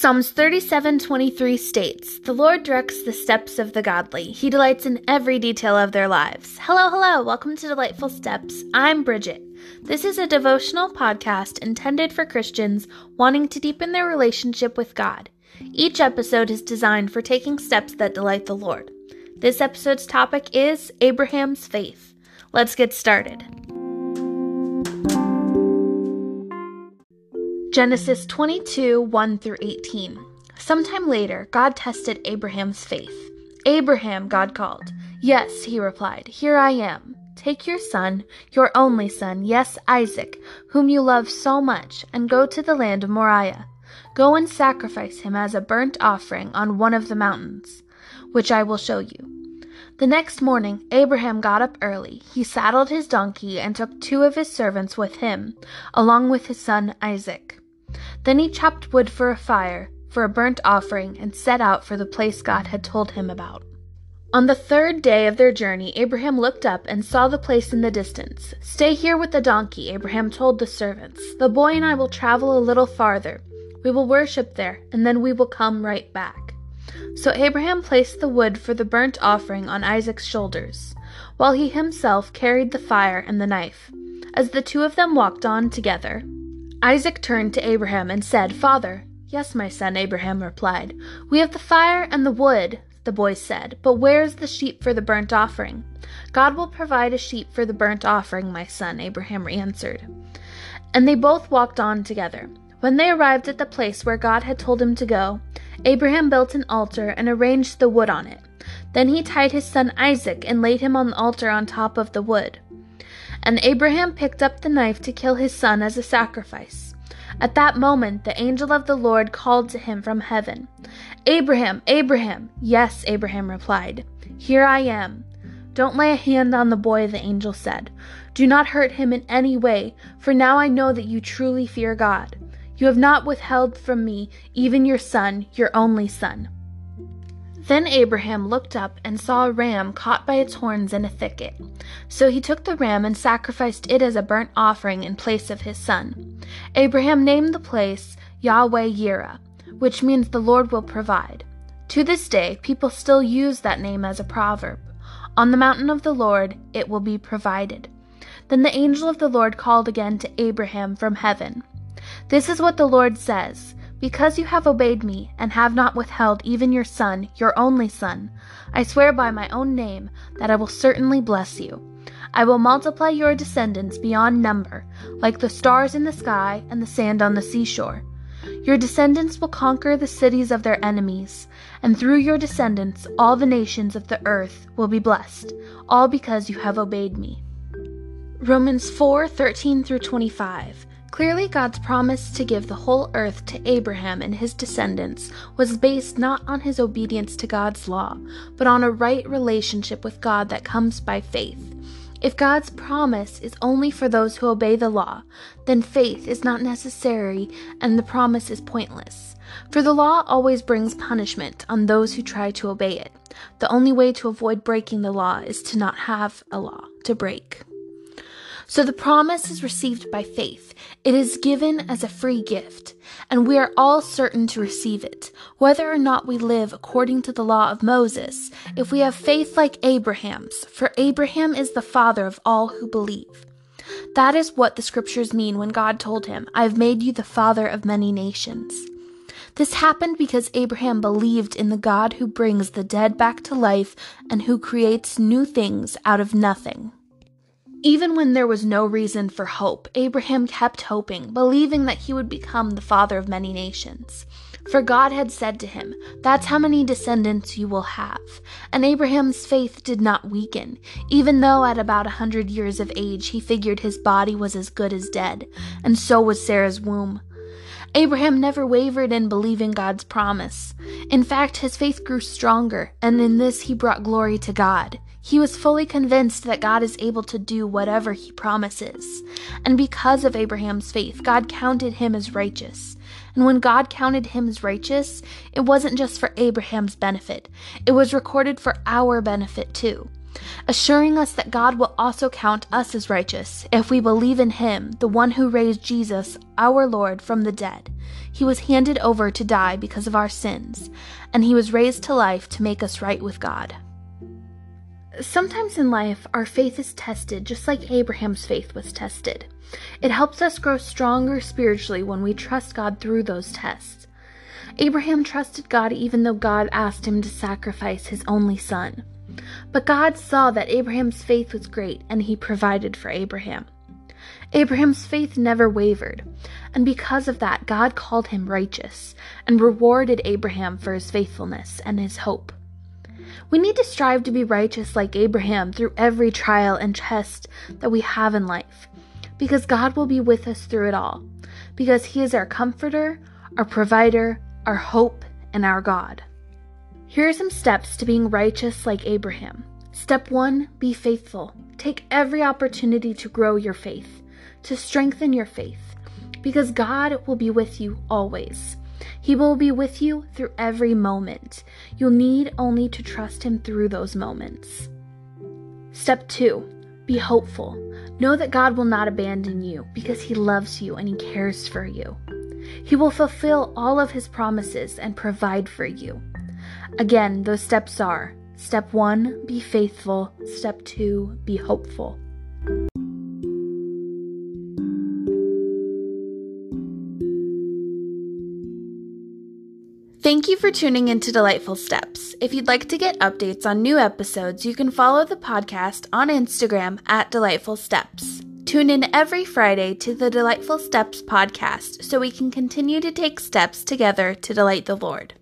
Psalms 37:23 states, "The Lord directs the steps of the godly. He delights in every detail of their lives." Hello, hello. Welcome to Delightful Steps. I'm Bridget. This is a devotional podcast intended for Christians wanting to deepen their relationship with God. Each episode is designed for taking steps that delight the Lord. This episode's topic is Abraham's faith. Let's get started. Genesis 22 1 through 18. Sometime later, God tested Abraham's faith. Abraham, God called. Yes, he replied, Here I am. Take your son, your only son, yes, Isaac, whom you love so much, and go to the land of Moriah. Go and sacrifice him as a burnt offering on one of the mountains, which I will show you. The next morning, Abraham got up early. He saddled his donkey and took two of his servants with him, along with his son Isaac. Then he chopped wood for a fire, for a burnt offering, and set out for the place God had told him about. On the third day of their journey, Abraham looked up and saw the place in the distance. Stay here with the donkey, Abraham told the servants. The boy and I will travel a little farther. We will worship there, and then we will come right back. So Abraham placed the wood for the burnt offering on Isaac's shoulders, while he himself carried the fire and the knife. As the two of them walked on together, Isaac turned to Abraham and said, Father. Yes, my son, Abraham replied. We have the fire and the wood, the boy said, but where is the sheep for the burnt offering? God will provide a sheep for the burnt offering, my son, Abraham answered. And they both walked on together. When they arrived at the place where God had told him to go, Abraham built an altar and arranged the wood on it. Then he tied his son Isaac and laid him on the altar on top of the wood. And Abraham picked up the knife to kill his son as a sacrifice. At that moment, the angel of the Lord called to him from heaven, Abraham, Abraham! Yes, Abraham replied, Here I am. Don't lay a hand on the boy, the angel said. Do not hurt him in any way, for now I know that you truly fear God. You have not withheld from me even your son, your only son. Then Abraham looked up and saw a ram caught by its horns in a thicket. So he took the ram and sacrificed it as a burnt offering in place of his son. Abraham named the place Yahweh Yireh, which means the Lord will provide. To this day, people still use that name as a proverb. On the mountain of the Lord it will be provided. Then the angel of the Lord called again to Abraham from heaven. This is what the Lord says because you have obeyed me, and have not withheld even your son, your only son, I swear by my own name that I will certainly bless you. I will multiply your descendants beyond number, like the stars in the sky and the sand on the seashore. Your descendants will conquer the cities of their enemies, and through your descendants all the nations of the earth will be blessed, all because you have obeyed me. Romans 4:13 through 25. Clearly, God's promise to give the whole earth to Abraham and his descendants was based not on his obedience to God's law, but on a right relationship with God that comes by faith. If God's promise is only for those who obey the law, then faith is not necessary and the promise is pointless. For the law always brings punishment on those who try to obey it. The only way to avoid breaking the law is to not have a law to break. So the promise is received by faith. It is given as a free gift, and we are all certain to receive it, whether or not we live according to the law of Moses, if we have faith like Abraham's, for Abraham is the father of all who believe. That is what the scriptures mean when God told him, I have made you the father of many nations. This happened because Abraham believed in the God who brings the dead back to life and who creates new things out of nothing. Even when there was no reason for hope, Abraham kept hoping, believing that he would become the father of many nations. For God had said to him, That's how many descendants you will have. And Abraham's faith did not weaken, even though at about a hundred years of age he figured his body was as good as dead, and so was Sarah's womb. Abraham never wavered in believing God's promise. In fact, his faith grew stronger, and in this he brought glory to God. He was fully convinced that God is able to do whatever he promises. And because of Abraham's faith, God counted him as righteous. And when God counted him as righteous, it wasn't just for Abraham's benefit, it was recorded for our benefit too. assuring us that God will also count us as righteous if we believe in Him, the one who raised Jesus, our Lord, from the dead. He was handed over to die because of our sins, and He was raised to life to make us right with God. Sometimes in life, our faith is tested just like Abraham's faith was tested. It helps us grow stronger spiritually when we trust God through those tests. Abraham trusted God even though God asked him to sacrifice his only son. But God saw that Abraham's faith was great and he provided for Abraham. Abraham's faith never wavered, and because of that, God called him righteous and rewarded Abraham for his faithfulness and his hope. We need to strive to be righteous like Abraham through every trial and test that we have in life, because God will be with us through it all, because He is our comforter, our provider, our hope, and our God. Here are some steps to being righteous like Abraham. Step one be faithful. Take every opportunity to grow your faith, to strengthen your faith, because God will be with you always. He will be with you through every moment. You'll need only to trust Him through those moments. Step two be hopeful. Know that God will not abandon you because He loves you and He cares for you. He will fulfill all of His promises and provide for you. Again, those steps are step one, be faithful. Step two, be hopeful. Thank you for tuning into Delightful Steps. If you'd like to get updates on new episodes, you can follow the podcast on Instagram at Delightful Steps. Tune in every Friday to the Delightful Steps podcast so we can continue to take steps together to delight the Lord.